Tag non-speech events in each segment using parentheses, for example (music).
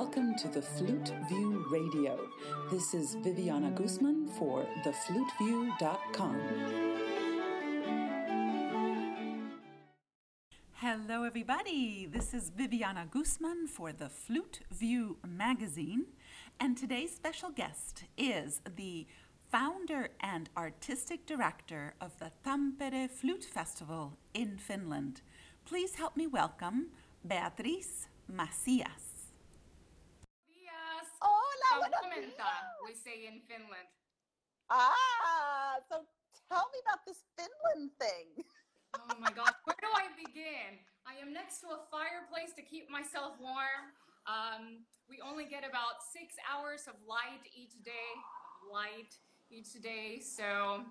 welcome to the Flute View Radio. This is Viviana Guzman for thefluteview.com. Hello, everybody. This is Viviana Guzman for the Flute View magazine, and today's special guest is the founder and artistic director of the Tampere Flute Festival in Finland. Please help me welcome Beatriz Macias. Hola, buenos Complimenta, días. we say in Finland. Ah, so tell me about this Finland thing. (laughs) Oh my gosh, where do I begin? I am next to a fireplace to keep myself warm. Um, we only get about six hours of light each day. Light each day, so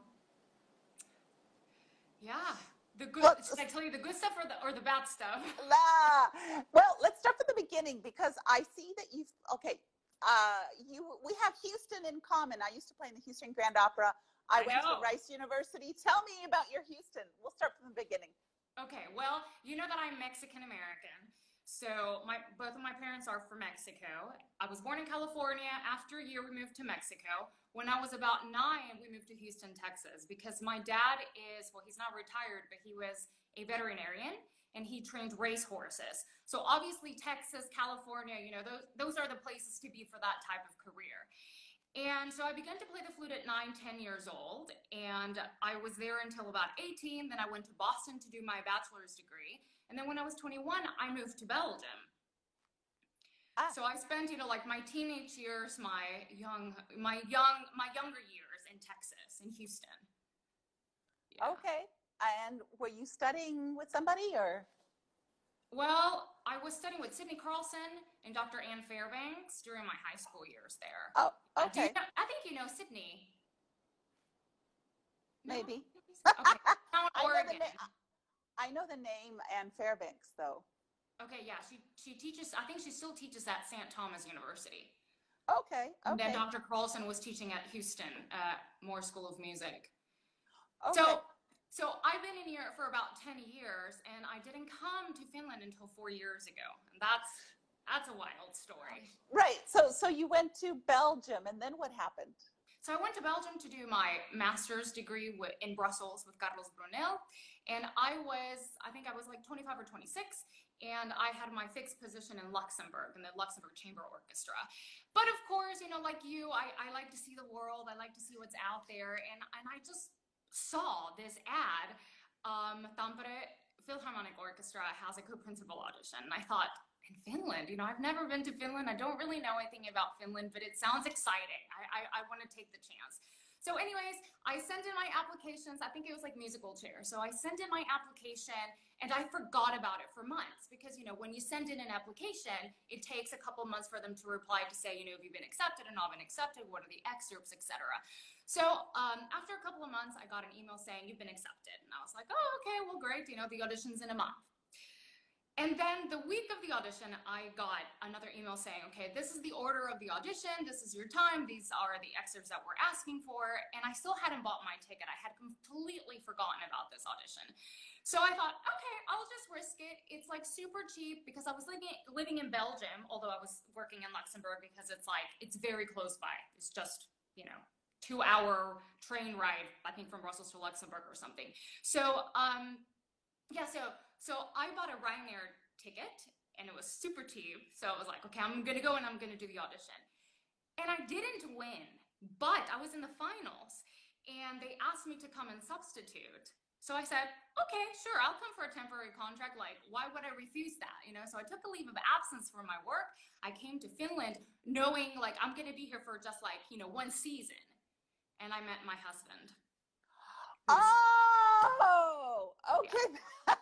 yeah. The good. Well, should I tell you the good stuff or the or the bad stuff? (laughs) La. Well, let's start from the beginning because I see that you've okay. Uh, you we have Houston in common. I used to play in the Houston Grand Opera. I, I went know. to Rice University. Tell me about your Houston. We'll start from the beginning. Okay, well, you know that I'm Mexican American. So my both of my parents are from Mexico. I was born in California. After a year, we moved to Mexico. When I was about nine, we moved to Houston, Texas, because my dad is well, he's not retired, but he was a veterinarian and he trained race horses. So obviously, Texas, California, you know, those those are the places to be for that type of career. And so I began to play the flute at 9, 10 years old. And I was there until about 18. Then I went to Boston to do my bachelor's degree. And then when I was 21, I moved to Belgium. Ah. So I spent, you know, like my teenage years, my young, my young, my younger years in Texas, in Houston. Yeah. Okay. And were you studying with somebody or? Well, I was studying with Sydney Carlson and Dr. Ann Fairbanks during my high school years there. Oh, do you okay. know- I think you know Sydney. No? Maybe. Okay. (laughs) I know, na- I know the name Anne Fairbanks though. Okay, yeah, she she teaches. I think she still teaches at St. Thomas University. Okay. And then Dr. Carlson was teaching at Houston uh, Moore School of Music. okay. So so I've been in Europe for about ten years, and I didn't come to Finland until four years ago, and that's that's a wild story. Right. So so you went to Belgium and then what happened? So I went to Belgium to do my master's degree in Brussels with Carlos Bruneel, and I was, I think I was like 25 or 26, and I had my fixed position in Luxembourg in the Luxembourg Chamber Orchestra. But of course, you know, like you, I, I like to see the world, I like to see what's out there, and and I just saw this ad. Um, Tampere Philharmonic Orchestra has a co-principal audition, and I thought. In Finland, you know, I've never been to Finland. I don't really know anything about Finland, but it sounds exciting. I, I, I want to take the chance. So, anyways, I sent in my applications. I think it was like musical chair. So I sent in my application and I forgot about it for months because, you know, when you send in an application, it takes a couple months for them to reply to say, you know, have you been accepted or not been accepted? What are the excerpts, etc. So um, after a couple of months, I got an email saying you've been accepted. And I was like, oh, okay, well, great. You know, the audition's in a month. And then the week of the audition, I got another email saying, okay, this is the order of the audition. This is your time. These are the excerpts that we're asking for. And I still hadn't bought my ticket. I had completely forgotten about this audition. So I thought, okay, I'll just risk it. It's like super cheap because I was living living in Belgium, although I was working in Luxembourg because it's like it's very close by. It's just, you know, two hour train ride, I think from Brussels to Luxembourg or something. So um yeah, so so I bought a Ryanair ticket and it was super cheap. So I was like, okay, I'm gonna go and I'm gonna do the audition. And I didn't win, but I was in the finals and they asked me to come and substitute. So I said, okay, sure, I'll come for a temporary contract. Like, why would I refuse that? You know, so I took a leave of absence from my work. I came to Finland knowing like I'm gonna be here for just like, you know, one season. And I met my husband. Oh, okay. (laughs)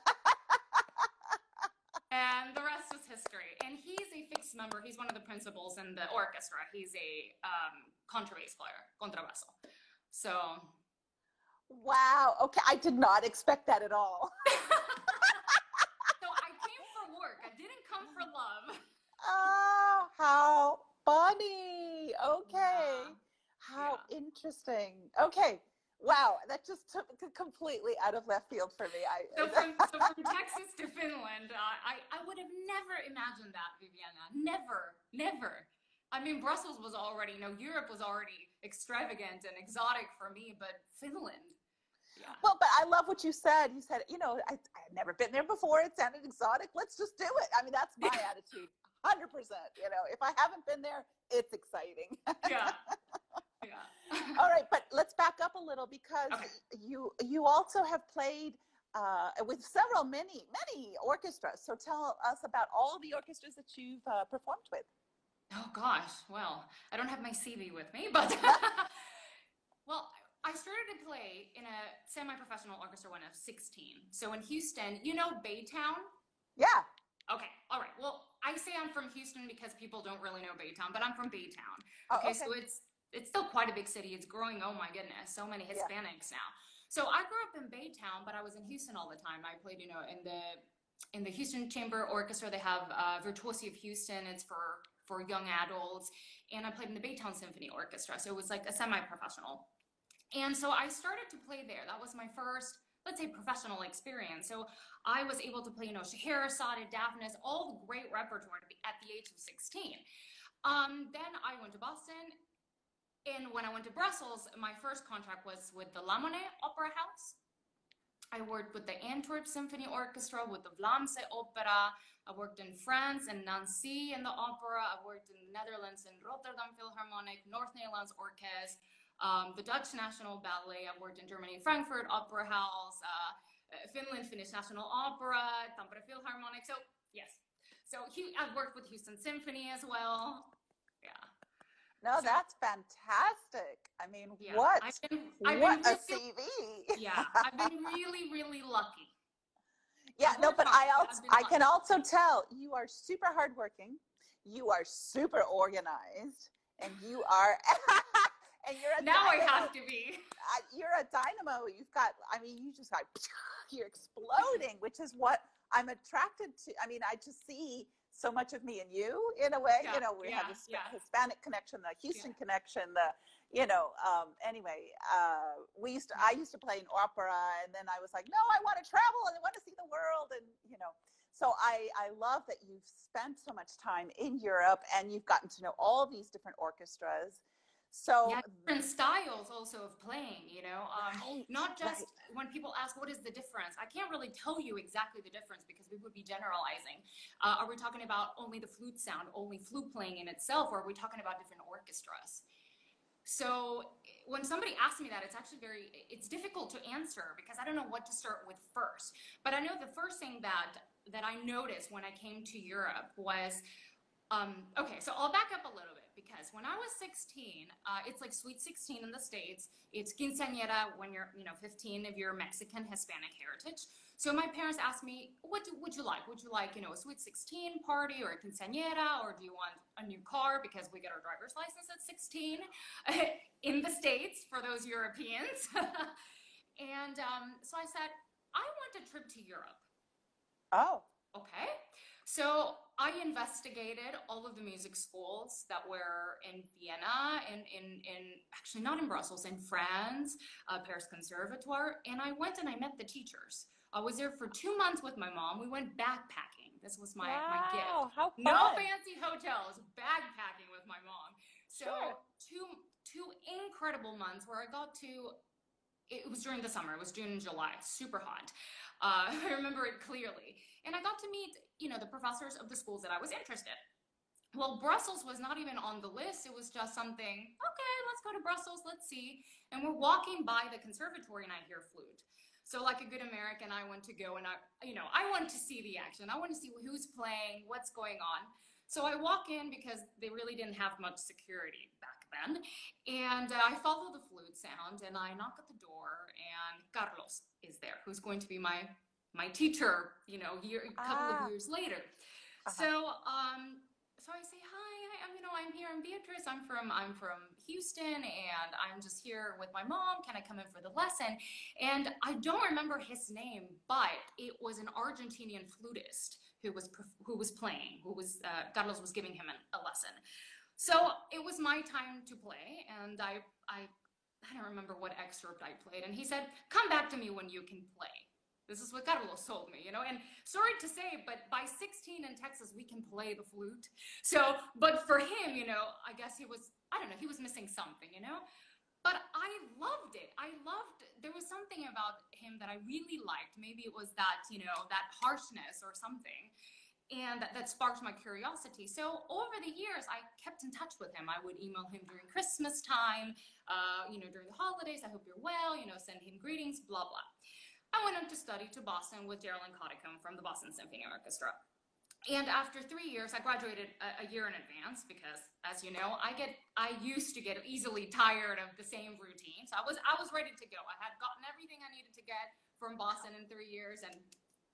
And the rest is history. And he's a fixed member. He's one of the principals in the orchestra. He's a um, contrabass player, contrabasso. So, Wow. Okay. I did not expect that at all. (laughs) so I came for work. I didn't come for love. Oh, how funny. Okay. Yeah. How interesting. Okay. Wow. That just took took completely out of left field for me. I So from, (laughs) so from Texas to Finland, uh, I, I would have never imagined that, Viviana. Never, never. I mean, Brussels was already, you know, Europe was already extravagant and exotic for me, but Finland. Yeah. Well, but I love what you said. You said, you know, I, I've never been there before. It sounded exotic. Let's just do it. I mean, that's my (laughs) attitude. 100%. You know, if I haven't been there, it's exciting. yeah. (laughs) Yeah. All right, but let's back up a little because Okay. you you also have played uh, with several many many orchestras. So tell us about all the orchestras that you've uh, performed with. Oh gosh, well, I don't have my CV with me, but (laughs) well, I started to play in a semi-professional orchestra when I was 16. So in Houston, you know Baytown? Yeah. Okay, all right. Well, I say I'm from Houston because people don't really know Baytown, but I'm from Baytown. Oh, Okay, so it's it's still quite a big city. It's growing. Oh my goodness, so many Yeah. Hispanics now. So I grew up in Baytown, but I was in Houston all the time. I played, you know, in the in the Houston Chamber Orchestra. They have uh, Virtuosi of Houston. It's for for young adults, and I played in the Baytown Symphony Orchestra. So it was like a semi-professional. And so I started to play there. That was my first, let's say, professional experience. So I was able to play, you know, Scheherazade, Daphnis, all the great repertoire at the- at the age of 16. Um, then I went to Boston. And when I went to Brussels, my first contract was with the La Monnaie Opera House. I worked with the Antwerp Symphony Orchestra, with the Vlaamse Opera. I worked in France and Nancy in the opera. I worked in the Netherlands in Rotterdam Philharmonic, North Netherlands Orchestra, um, the Dutch National Ballet. I worked in Germany, Frankfurt Opera House, uh, Finland, Finnish National Opera, Tampere Philharmonic. So yes, so Hu- I've worked with Houston Symphony as well. No, that's fantastic. I mean, Yeah. what I've been, I've what been a really, CV. yeah, I've been really, really lucky. Yeah, no, but I also I can also tell you are super hardworking, you are super organized, and you are (laughs) and you're a Now I dynamo. have to be. you're a dynamo. You've got, I mean, you just got, (laughs) you're exploding, which is what I'm attracted to. I mean, I just see so much of me and you in a way. Yeah, you know, we have yeah, the Sp- yeah. Hispanic connection, the Houston connection, the, you know, um, anyway, uh, we used to, I used to play in opera and then I was like, no, I want to travel and I want to see the world. And, you know, so I, I love that you've spent so much time in Europe and you've gotten to know all these different orchestras. So Yeah, different styles also of playing, you know. Um, Right, not just right. when people ask what is the difference i can't really tell you exactly the difference because we would be generalizing uh, are we talking about only the flute sound only flute playing in itself or are we talking about different orchestras so when somebody asks me that it's actually very it's difficult to answer because i don't know what to start with first but i know the first thing that that i noticed when i came to europe was um, okay, so I'll back up a little bit because when I was 16, uh, it's like Sweet 16 in the States. It's quinceañera when you're, you know, 15 if you're Mexican Hispanic heritage. So my parents asked me, what do, would you like? Would you like, you know, a Sweet 16 party or a quinceañera or do you want a new car because we get our driver's license at 16 (laughs) in the States for those Europeans? (laughs) and um, so I said, I want a trip to Europe. Oh, Okay. So I investigated all of the music schools that were in Vienna and in, in actually not in Brussels, in France, uh, Paris Conservatoire. And I went and I met the teachers. I was there for two months with my mom. We went backpacking. This was my, my gift. wow, how fun. No fancy hotels, backpacking with my mom. So Sure. two two incredible months where I got to. It was during the summer. It was June and July, super hot. Uh, (laughs) I remember it clearly, and I got to meet you know the professors of the schools that I was interested. Well, Brussels was not even on the list. It was just something. Okay, let's go to Brussels. Let's see. And we're walking by the conservatory, and I hear flute. So, like a good American, I want to go and I, you know, I want to see the action. I want to see who's playing, what's going on. So I walk in because they really didn't have much security back then. And uh, I follow the flute sound and I knock at the door and Carlos is there, who's going to be my my teacher, you know, year, a couple Ah. of years later. Uh-huh. So um so I say, hi, I, I'm, you know, I'm here. I'm Beatrice. I'm from, I'm from Houston, and I'm just here with my mom. Can I come in for the lesson? And I don't remember his name, but it was an Argentinian flutist who was who was playing, who was uh, Carlos was giving him an, a lesson. So it was my time to play, and I I I don't remember what excerpt I played, and he said, "Come back to me when you can play." This is what Carlos told me, you know. And sorry to say, but by 16 in Texas, we can play the flute. So, but for him, you know, I guess he was, I don't know, he was missing something, you know. But I loved it. I loved, there was something about him that I really liked. Maybe it was that, you know, that harshness or something. And that, that sparked my curiosity. So over the years, I kept in touch with him. I would email him during Christmas time, uh, you know, during the holidays. I hope you're well, you know, send him greetings, blah, blah. I went on to study to Boston with Geralyn Coticoni from the Boston Symphony Orchestra. And after three years, I graduated a, a, year in advance because, as you know, I get I used to get easily tired of the same routine. So I was I was ready to go. I had gotten everything I needed to get from Boston in three years, and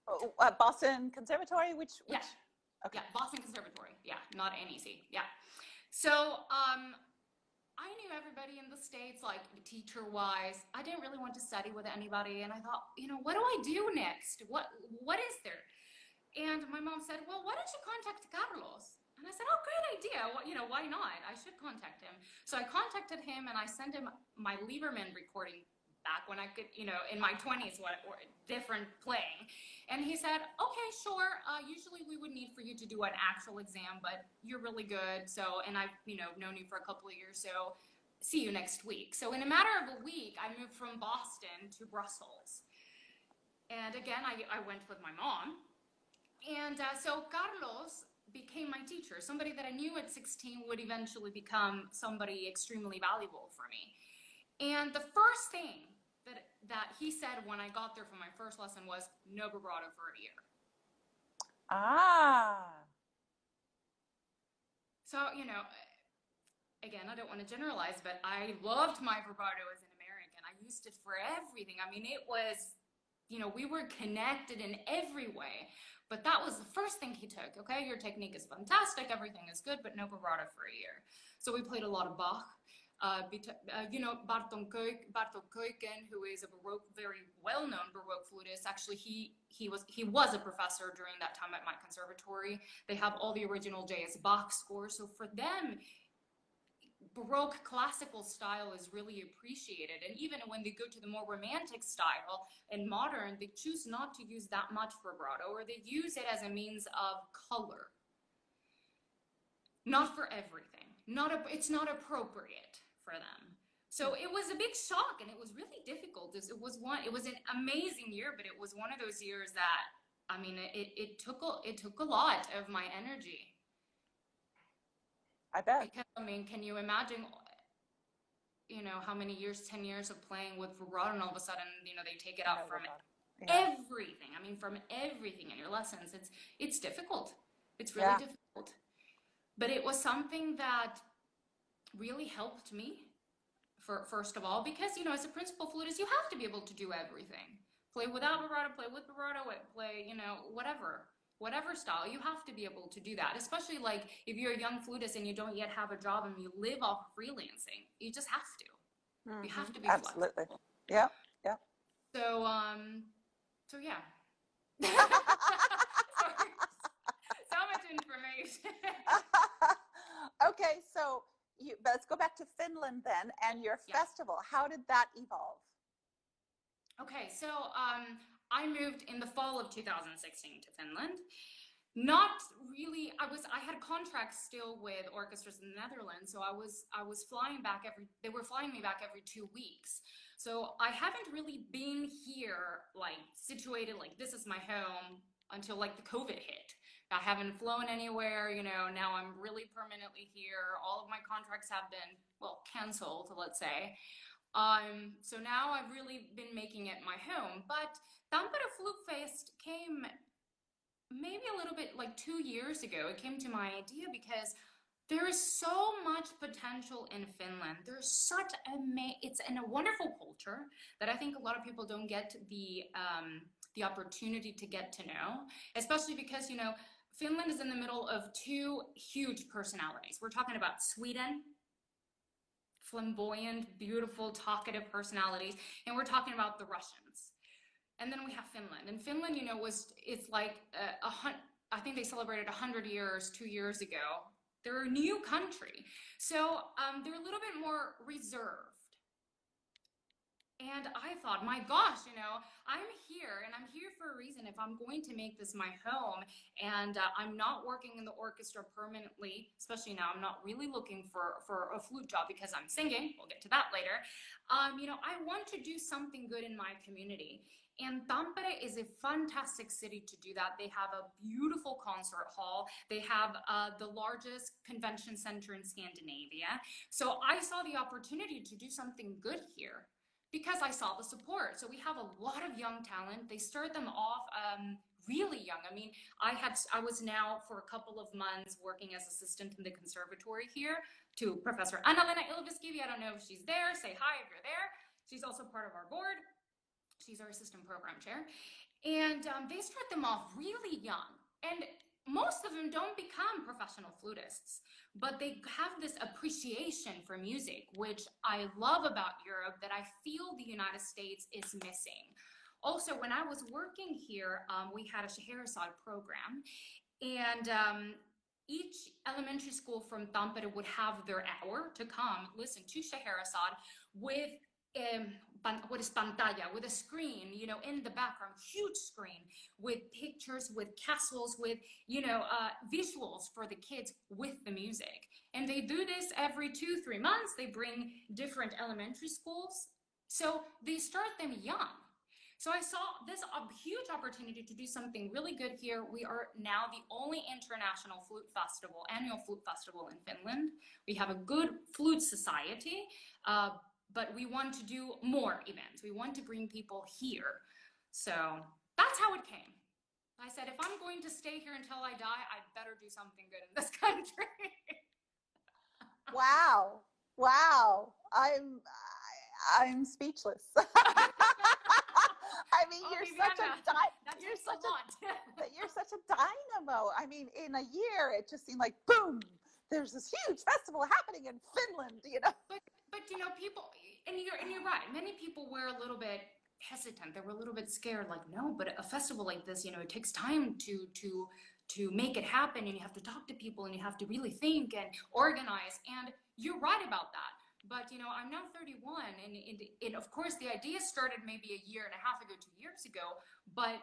oh, uh, Boston Conservatory, which, which... yeah, okay. yeah, Boston Conservatory, yeah, not NEC, yeah. So um, I knew everybody in the States, like teacher wise. I didn't really want to study with anybody. And I thought, you know, what do I do next? What What is there? And my mom said, well, why don't you contact Carlos? And I said, oh, great idea. Well, you know, why not? I should contact him. So I contacted him and I sent him my Liebermann recording back when I could, you know, in my 20s, what different playing. And he said, okay, sure. Uh, usually we would need for you to do an actual exam, but you're really good. So, and I've, you know, known you for a couple of years. So see you next week. So in a matter of a week, I moved from Boston to Brussels. And again, I, I went with my mom and uh, so Carlos became my teacher, somebody that I knew at 16 would eventually become somebody extremely valuable for me. And the first thing that, that he said when I got there for my first lesson was no vibrato for a year. Ah. So, you know, again, I don't want to generalize, but I loved my vibrato as an American. I used it for everything. I mean, it was, you know, we were connected in every way. But that was the first thing he took. Okay, your technique is fantastic, everything is good, but no vibrato for a year. So we played a lot of Bach. Uh, uh, you know, Barthold Kuijken, who is a Baroque, very well-known Baroque flutist. Actually, he he was he was a professor during that time at my conservatory. They have all the original J.S. Bach scores. So for them, Baroque classical style is really appreciated. And even when they go to the more romantic style and modern, they choose not to use that much vibrato or they use it as a means of color. Not for everything. Not a, it's not appropriate for them. So it was a big shock and it was really difficult. It was one it was an amazing year, but it was one of those years that I mean it, it took a, it took a lot of my energy I bet. Because, I mean, can you imagine, you know, how many years, 10 years of playing with vibrato and all of a sudden, you know, they take it out from yeah. everything. I mean, from everything in your lessons. It's, it's difficult. It's really yeah. difficult. But it was something that really helped me for, first of all, because, you know, as a principal flutist, you have to be able to do everything. Play without vibrato, play with vibrato, play, you know, whatever whatever style, you have to be able to do that. Especially like if you're a young flutist and you don't yet have a job and you live off freelancing, you just have to. Mm-hmm. You have to be absolutely. Flexible. Yeah, yeah. So um, so yeah. (laughs) (laughs) so much information. (laughs) okay, so you, let's go back to Finland then and your yeah. festival. How did that evolve? Okay, so um, I moved in the fall of 2016 to Finland. Not really. I was. I had contracts still with orchestras in the Netherlands, so I was. I was flying back every. They were flying me back every two weeks. So I haven't really been here, like situated, like this is my home until like the COVID hit. I haven't flown anywhere. You know. Now I'm really permanently here. All of my contracts have been well canceled. Let's say. Um, so now I've really been making it my home. But Tampere Flute Fest came maybe a little bit like two years ago. It came to my idea because there is so much potential in Finland. There's such a it's in a wonderful culture that I think a lot of people don't get the um, the opportunity to get to know, especially because you know Finland is in the middle of two huge personalities. We're talking about Sweden flamboyant, beautiful, talkative personalities. And we're talking about the Russians. And then we have Finland. And Finland, you know, was, it's like a, a hun- I think they celebrated 100 years two years ago. They're a new country. So um, they're a little bit more reserved. And I thought, my gosh, you know, I'm here and I'm here for a reason. If I'm going to make this my home and uh, I'm not working in the orchestra permanently, especially now, I'm not really looking for, for a flute job because I'm singing. We'll get to that later. Um, you know, I want to do something good in my community. And Tampere is a fantastic city to do that. They have a beautiful concert hall. They have uh, the largest convention center in Scandinavia. So I saw the opportunity to do something good here because I saw the support. So we have a lot of young talent. They start them off um, really young. I mean, I had I was now for a couple of months working as assistant in the conservatory here to Professor Anna-Lena Ilveskivi. I don't know if she's there. Say hi if you're there. She's also part of our board. She's our assistant program chair. And um, they start them off really young. And most of them don't become professional flutists, but they have this appreciation for music, which I love about Europe that I feel the United States is missing. Also, when I was working here, um, we had a Scheherazade program, and um, each elementary school from Tampere would have their hour to come listen to Scheherazade with um, what is pantalla with a screen you know in the background huge screen with pictures with castles with you know uh, visuals for the kids with the music and they do this every two three months they bring different elementary schools so they start them young so I saw this a huge opportunity to do something really good here. We are now the only international flute festival, annual flute festival in Finland. We have a good flute society. Uh, but we want to do more events. We want to bring people here. So that's how it came. I said, if I'm going to stay here until I die, I better do something good in this (laughs) country. wow. Wow. I'm I, am speechless. (laughs) I mean, oh, you're such a di- you're such a, a (laughs) you're such a dynamo. I mean, in a year, it just seemed like boom. There's this huge festival happening in Finland. You know, but but you know, people and you're and you're right. Many people were a little bit hesitant. They were a little bit scared. Like, no, but a festival like this, you know, it takes time to to to make it happen, and you have to talk to people, and you have to really think and organize. And you're right about that. But you know, I'm now 31, and, and, and of course, the idea started maybe a year and a half ago, two years ago. But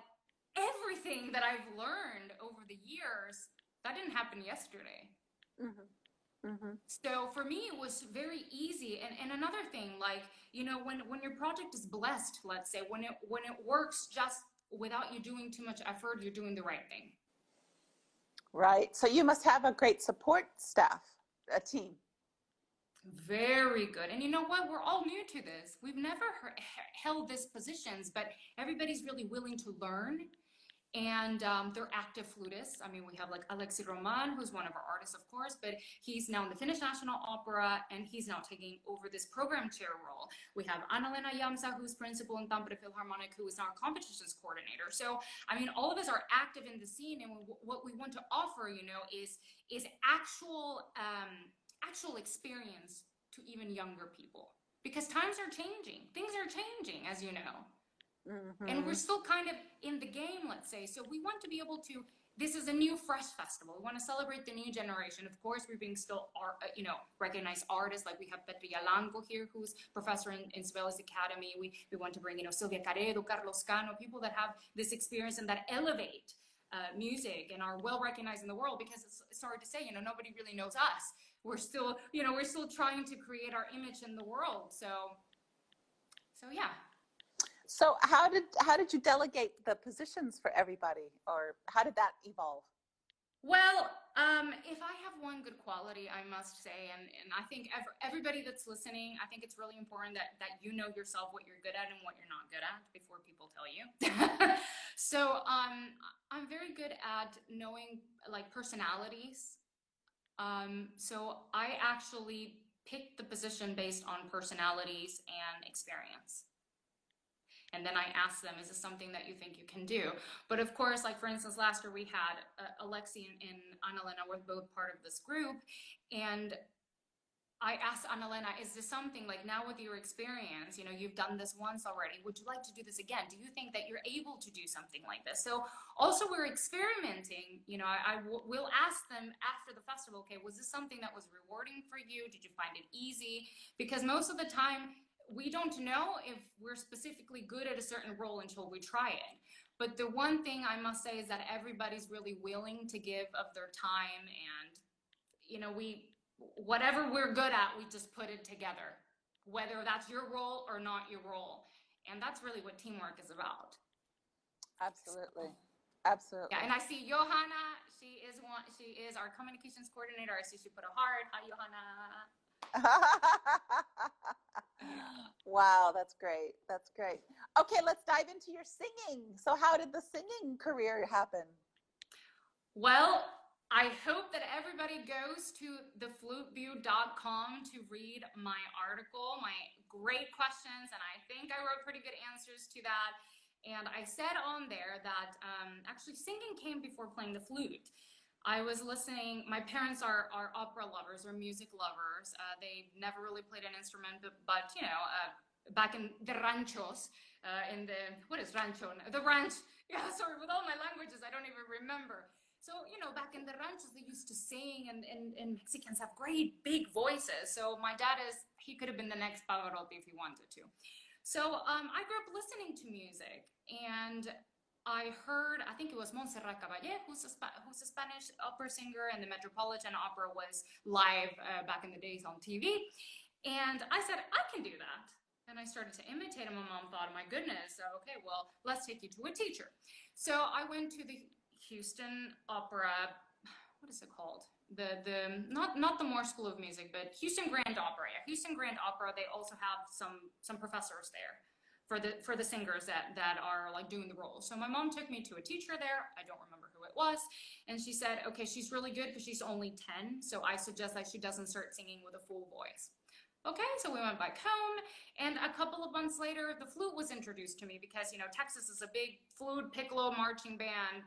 everything that I've learned over the years, that didn't happen yesterday. Mm-hmm. Mm-hmm. So for me, it was very easy. And, and another thing, like, you know, when, when your project is blessed, let's say, when it, when it works just without you doing too much effort, you're doing the right thing. Right. So you must have a great support staff, a team. Very good. And you know what? We're all new to this. We've never held these positions, but everybody's really willing to learn and um, they're active flutists. I mean, we have like Aleksi Roman, who's one of our artists, of course, but he's now in the Finnish National Opera and he's now taking over this program chair role. We have Anna-Lena Jamsa, who's principal in Tampere Philharmonic, who is now competitions coordinator. So, I mean, all of us are active in the scene, and what we want to offer, you know, is is actual um, actual experience to even younger people because times are changing, things are changing, as you know. Mm-hmm. And we're still kind of in the game, let's say. So we want to be able to. This is a new, fresh festival. We want to celebrate the new generation. Of course, we're being still, art, uh, you know, recognized artists. Like we have Petri Alanko here, who's professor in, in Sibelius Academy. We we want to bring, you know, Silvia Careddu, Carlos Cano, people that have this experience and that elevate uh, music and are well recognized in the world. Because it's, it's hard to say, you know, nobody really knows us. We're still, you know, we're still trying to create our image in the world. So, so yeah. So how did how did you delegate the positions for everybody, or how did that evolve? Well, um, if I have one good quality, I must say, and, and I think ev- everybody that's listening, I think it's really important that, that you know yourself what you're good at and what you're not good at before people tell you. (laughs) so um, I'm very good at knowing like personalities. Um, so I actually picked the position based on personalities and experience and then I ask them, is this something that you think you can do? But of course, like for instance, last year we had uh, Alexi and, and Anna-Lena were both part of this group, and I asked Anna-Lena, is this something like now with your experience, you know, you've done this once already, would you like to do this again? Do you think that you're able to do something like this? So also we're experimenting, you know, I, I w- will ask them after the festival, okay, was this something that was rewarding for you? Did you find it easy? Because most of the time we don't know if we're specifically good at a certain role until we try it. But the one thing I must say is that everybody's really willing to give of their time and you know, we whatever we're good at, we just put it together. Whether that's your role or not your role. And that's really what teamwork is about. Absolutely. Absolutely. Yeah, and I see Johanna. She is one. She is our communications coordinator. I see she put a heart. Hi, Johanna. (laughs) wow, that's great. That's great. Okay, let's dive into your singing. So, how did the singing career happen? Well, I hope that everybody goes to thefluteview.com to read my article, my great questions, and I think I wrote pretty good answers to that. And I said on there that um, actually singing came before playing the flute. I was listening. My parents are, are opera lovers or music lovers. Uh, they never really played an instrument, but, but you know, uh, back in the ranchos, uh, in the what is rancho? The ranch. (laughs) Yeah, sorry. With all my languages, I don't even remember. So you know, back in the ranchos, they used to sing, and, and, and Mexicans have great big voices. So my dad is he could have been the next Pavarotti if he wanted to. So um, I grew up listening to music, and I heard, I think it was Montserrat Caballé, who's a, who's a Spanish opera singer, and the Metropolitan Opera was live uh, back in the days on TV. And I said, I can do that. And I started to imitate him. My mom thought, oh my goodness, okay, well, let's take you to a teacher. So I went to the Houston Opera, what is it called? the the not not the Moore School of Music, but Houston Grand Opera. Houston Grand Opera. They also have some some professors there for the for the singers that that are like doing the roles. So my mom took me to a teacher there. I don't remember who it was, and she said, "Okay, she's really good because she's only 10, so I suggest that she doesn't start singing with a full voice." Okay, so we went back home, and a couple of months later, the flute was introduced to me because you know Texas is a big flute piccolo marching band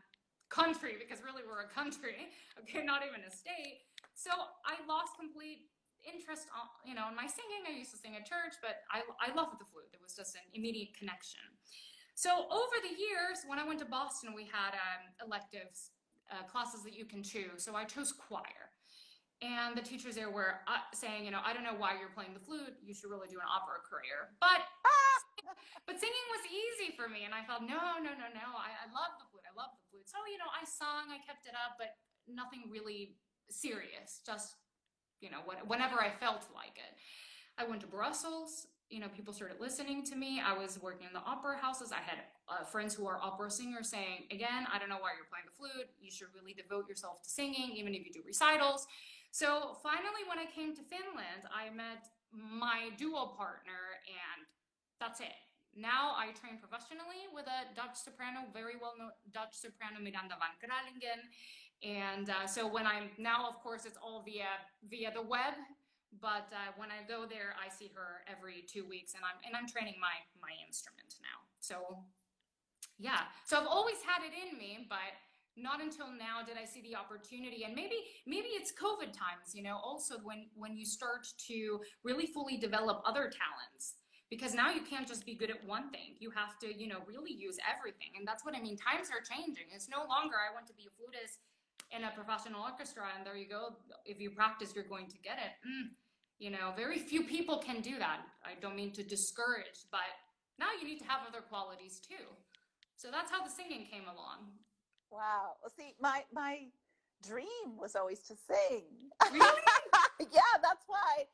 country because really we're a country, (laughs) okay, not even a state. So I lost complete interest, on, you know, in my singing. I used to sing at church, but I, I loved the flute. It was just an immediate connection. So over the years, when I went to Boston, we had um, electives, uh, classes that you can choose. So I chose choir. And the teachers there were uh, saying, you know, I don't know why you're playing the flute. You should really do an opera career. But (laughs) but singing was easy for me. And I thought, no, no, no, no. I, I love the flute. I love the flute. So, you know, I sung, I kept it up, but nothing really serious. Just, you know, what, whenever I felt like it. I went to Brussels. You know, people started listening to me. I was working in the opera houses. I had uh, friends who are opera singers saying, again, I don't know why you're playing the flute. You should really devote yourself to singing, even if you do recitals. So finally, when I came to Finland, I met my duo partner, and that's it. Now I train professionally with a Dutch soprano, very well known Dutch soprano Miranda van Kralingen. And uh, so when I'm now, of course, it's all via via the web. But uh, when I go there, I see her every two weeks, and I'm and I'm training my my instrument now. So yeah, so I've always had it in me, but not until now did I see the opportunity. And maybe maybe it's COVID times, you know. Also, when when you start to really fully develop other talents because now you can't just be good at one thing you have to you know really use everything and that's what i mean times are changing it's no longer i want to be a flutist in a professional orchestra and there you go. If you practice you're going to get it. Mm, you know very few people can do that. I don't mean to discourage but now you need to have other qualities too. So that's how the singing came along. Wow. Well see my my dream was always to sing. Really? (laughs) yeah that's why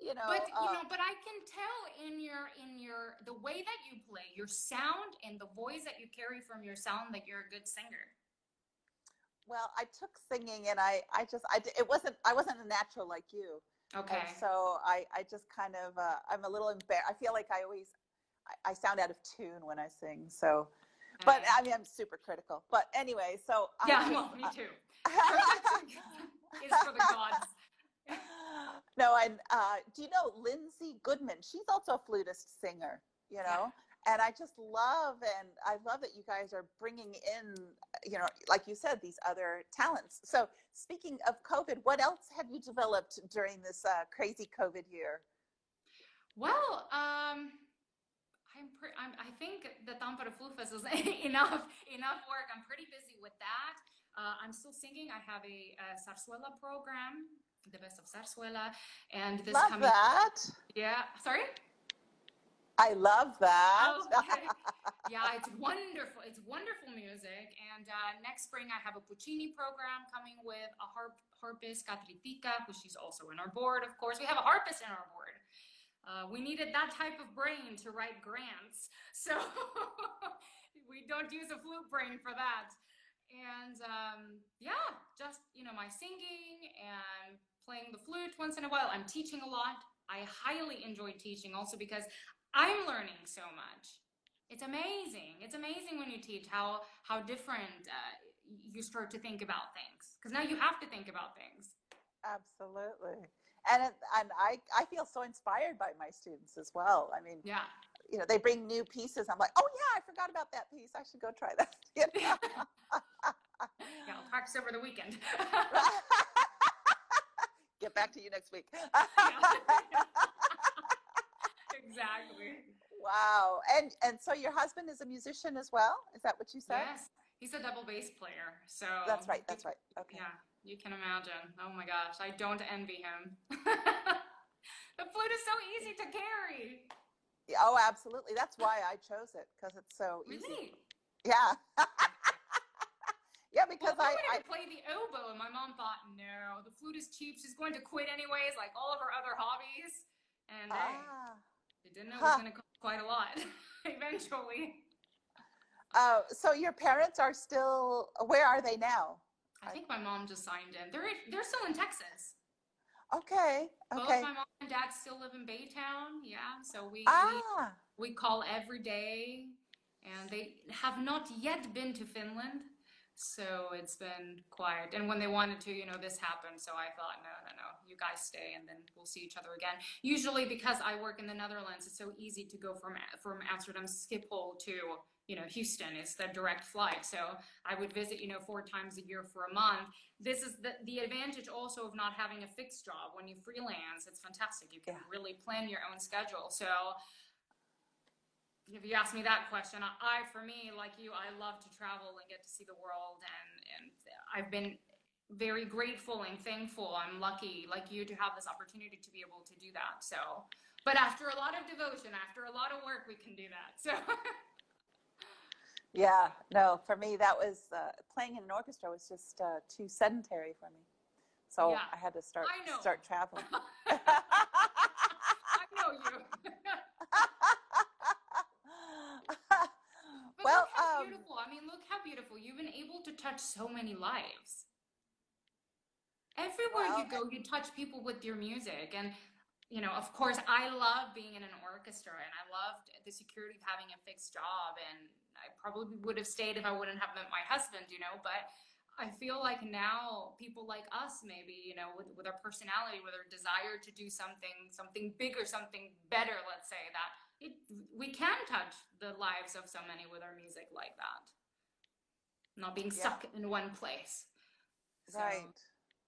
you know but you uh, know but i can tell in your in your the way that you play your sound and the voice that you carry from your sound that you're a good singer well i took singing and i i just i it wasn't i wasn't a natural like you. Okay. and so i i just kind of uh, i'm a little embarrassed i feel like i always I, I sound out of tune when i sing so. But Okay. i mean i'm super critical. But anyway so yeah just- well me uh, too. (laughs) Is for the gods. No, and uh, do you know Lindsay Goodman? She's also a flutist singer, you know. And I just love, and I love that you guys are bringing in, you know, like you said, these other talents. So, speaking of COVID, what else have you developed during this uh, crazy COVID year? Well, um, I'm, pre- I'm I think the Tampere Flute Fest is (laughs) enough enough work. I'm pretty busy with that. Uh, I'm still singing. I have a, a Zarzuela program, the best of Zarzuela, and this love coming that. yeah. Sorry. I love that. Okay. yeah, it's wonderful. It's wonderful music. And uh, next spring, I have a Puccini program coming with a harp, harpist, Catritica, who she's also in our board, of course. We have a harpist in our board. Uh, we needed that type of brain to write grants. (laughs) So (laughs) we don't use a flute brain for that. And um, yeah, just, you know, my singing and playing the flute once in a while. I'm teaching a lot. I highly enjoy teaching also because I'm learning so much. It's amazing. It's amazing when you teach how how different uh, you start to think about things because now you have to think about things. Absolutely. And it, and I I feel so inspired by my students as well. I mean, yeah. You know, they bring new pieces. I'm like, oh yeah, I forgot about that piece. I should go try that. (laughs) You know? (laughs) yeah, I'll practice over the weekend. (laughs) Get back to you next week. Exactly. Wow. And and so your husband is a musician as well? Is that what you said? Yes. He's a double bass player. So That's right. That's right. Okay. Yeah. You can imagine. Oh my gosh, I don't envy him. (laughs) the flute is so easy to carry. Oh, absolutely. That's why I chose it because it's so easy. really? Yeah. (laughs) yeah, because well, I, I play the oboe, and my mom thought, no, the flute is cheap. She's going to quit anyways, like all of her other hobbies. And ah. hey, they didn't know huh. it was going to cost quite a lot (laughs) eventually. Uh, so your parents are still where are they now? I think my mom just signed in. They're they're still in Texas. Okay. Okay. Both my mom and dad still live in Baytown. Yeah. So we ah. we, we call every day, and they have not yet been to Finland. So it's been quiet. And when they wanted to, you know, this happened. So I thought, no, no, no, you guys stay and then we'll see each other again. Usually because I work in the Netherlands, it's so easy to go from from Amsterdam Schiphol to, you know, Houston. It's the direct flight. So I would visit, you know, four times a year for a month. This is the, the advantage also of not having a fixed job. When you freelance, it's fantastic. You can yeah. really plan your own schedule. So if you ask me that question, I, for me, like you, I love to travel and get to see the world, and and I've been very grateful and thankful. I'm lucky, like you, to have this opportunity to be able to do that. So, but after a lot of devotion, after a lot of work, we can do that. So. (laughs) yeah, no, for me, that was uh, playing in an orchestra was just uh, too sedentary for me. So yeah, I had to start start traveling. (laughs) I know you. (laughs) well, look how um, beautiful. I mean, look how beautiful. You've been able to touch so many lives. Everywhere well, you go, you touch people with your music. And, you know, of course, I love being in an orchestra and I loved the security of having a fixed job. And I probably would have stayed if I wouldn't have met my husband, you know, but I feel like now people like us, maybe, you know, with, with our personality, with our desire to do something, something bigger, something better, let's say, that it, we can touch the lives of so many with our music like that not being stuck in one place so,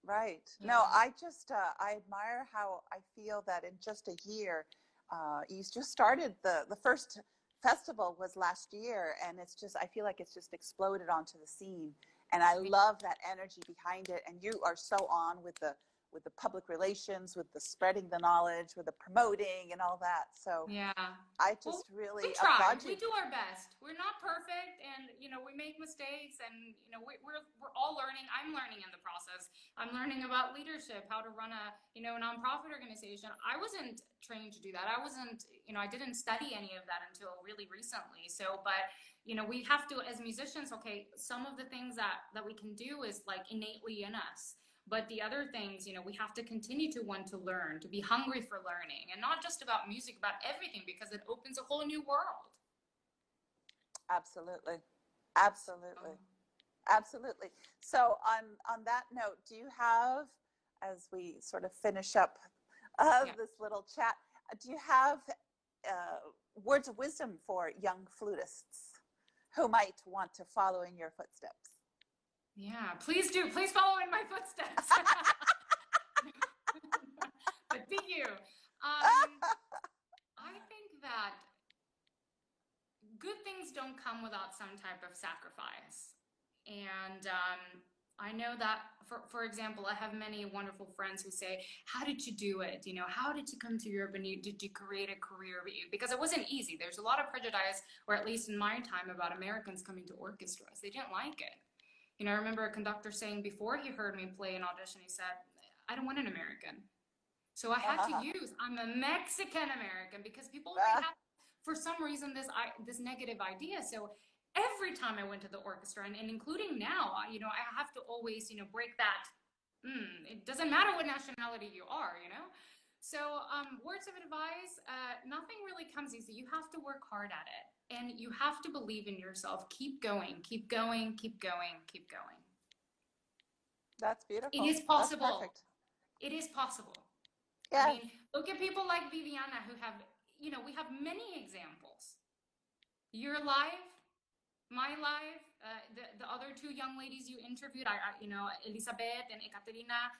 right yeah. no i just uh, i admire how i feel that in just a year uh, you just started the the first festival was last year and it's just i feel like it's just exploded onto the scene and i love that energy behind it and you are so on with the with the public relations, with the spreading the knowledge, with the promoting and all that. So yeah, I just well, really we try. We do our best. We're not perfect, and you know we make mistakes, and you know we, we're we're all learning. I'm learning in the process. I'm learning about leadership, how to run a you know a nonprofit organization. I wasn't trained to do that. I wasn't you know I didn't study any of that until really recently. So, but you know we have to as musicians. Okay, some of the things that that we can do is like innately in us but the other things you know we have to continue to want to learn to be hungry for learning and not just about music about everything because it opens a whole new world. Absolutely. Absolutely. Absolutely. So on on that note do you have as we sort of finish up uh, yeah. this little chat do you have uh, words of wisdom for young flutists who might want to follow in your footsteps yeah, please do. Please follow in my footsteps. (laughs) but be you. Um, I think that good things don't come without some type of sacrifice. And um, I know that for, for example, I have many wonderful friends who say, How did you do it? You know, how did you come to Europe and you, did you create a career? Because it wasn't easy. There's a lot of prejudice, or at least in my time, about Americans coming to orchestras. They didn't like it. You know, I remember a conductor saying before he heard me play an audition, he said, I don't want an American. So I had uh-huh. to (laughs) use, I'm a Mexican American because people uh-huh. have, for some reason, this, I, this negative idea. So every time I went to the orchestra, and, and including now, you know, I have to always, you know, break that. Mm, it doesn't matter what nationality you are, you know. So, um, words of advice: uh, nothing really comes easy. You have to work hard at it, and you have to believe in yourself. Keep going, keep going, keep going, keep going. That's beautiful. It is possible. It is possible. Yeah. I mean, look at people like Viviana who have, you know, we have many examples. Your life my life, uh, the, the other two young ladies you interviewed, I, I, you know, Elizabeth and Ekaterina,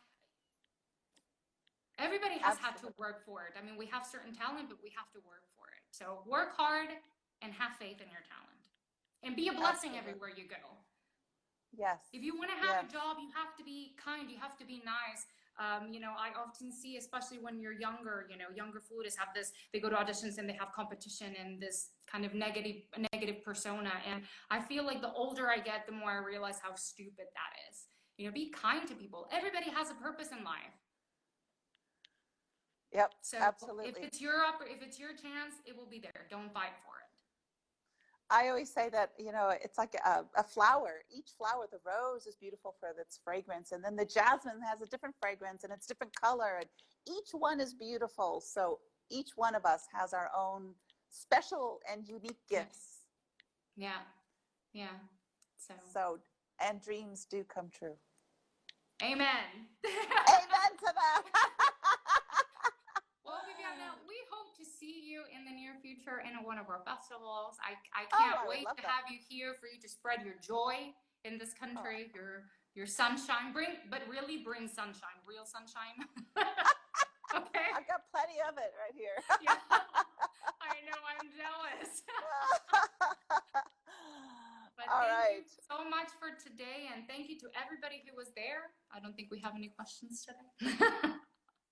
everybody has Absolutely. had to work for it. I mean, we have certain talent, but we have to work for it. So work hard and have faith in your talent and be a blessing Absolutely. everywhere you go. Yes. If you want to have yes. a job, you have to be kind, you have to be nice. Um, you know, I often see, especially when you're younger, you know, younger flutists have this, they go to auditions and they have competition and this kind of negative, negative persona. And I feel like the older I get, the more I realize how stupid that is. You know, be kind to people. Everybody has a purpose in life. Yep. So absolutely. if it's your if it's your chance, it will be there. Don't fight for it. I always say that, you know, it's like a, a, flower. Each flower, the rose is beautiful for its fragrance, and then the jasmine has a different fragrance and it's different color, and each one is beautiful. So each one of us has our own special and unique gifts. Yeah. Yeah. So, so and dreams do come true. Amen. (laughs) Amen to that. (laughs) see you in the near future in one of our festivals. I, I oh, can't oh, I wait to that. have you here for you to spread your joy in this country, oh. your your sunshine. Bring, but really bring sunshine, real sunshine. (laughs) okay. I've got plenty of it right here. (laughs) yeah. (laughs) I know. I'm jealous. but All thank right. you so much for today, and thank you to everybody who was there. I don't think we have any questions today.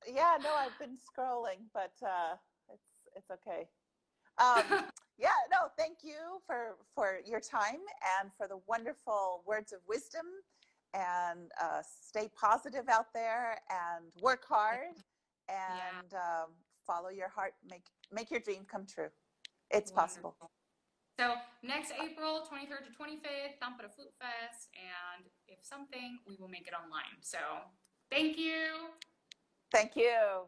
yeah, no, I've been scrolling, but uh, it's okay. Um, (laughs) yeah, no, thank you for for your time and for the wonderful words of wisdom. And uh, stay positive out there and work hard (laughs) and yeah. um, follow your heart. Make make your dream come true. It's wonderful. possible. So next April 23rd to 25th, Tampere Flute Fest, and if something, we will make it online. So thank you. Thank you.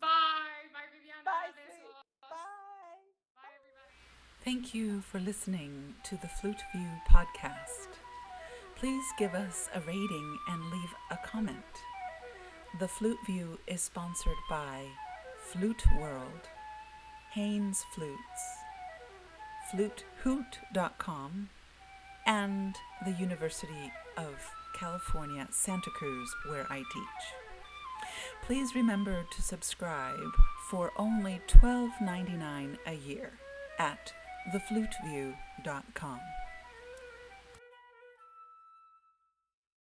Bye. Bye, Viviana. Bye. Thank you for listening to the Flute View podcast. Please give us a rating and leave a comment. The Flute View is sponsored by Flute World, Haynes Flutes, FluteHoot.com, and the University of California, Santa Cruz, where I teach. Please remember to subscribe for only $12.99 a year at thefluteview.com.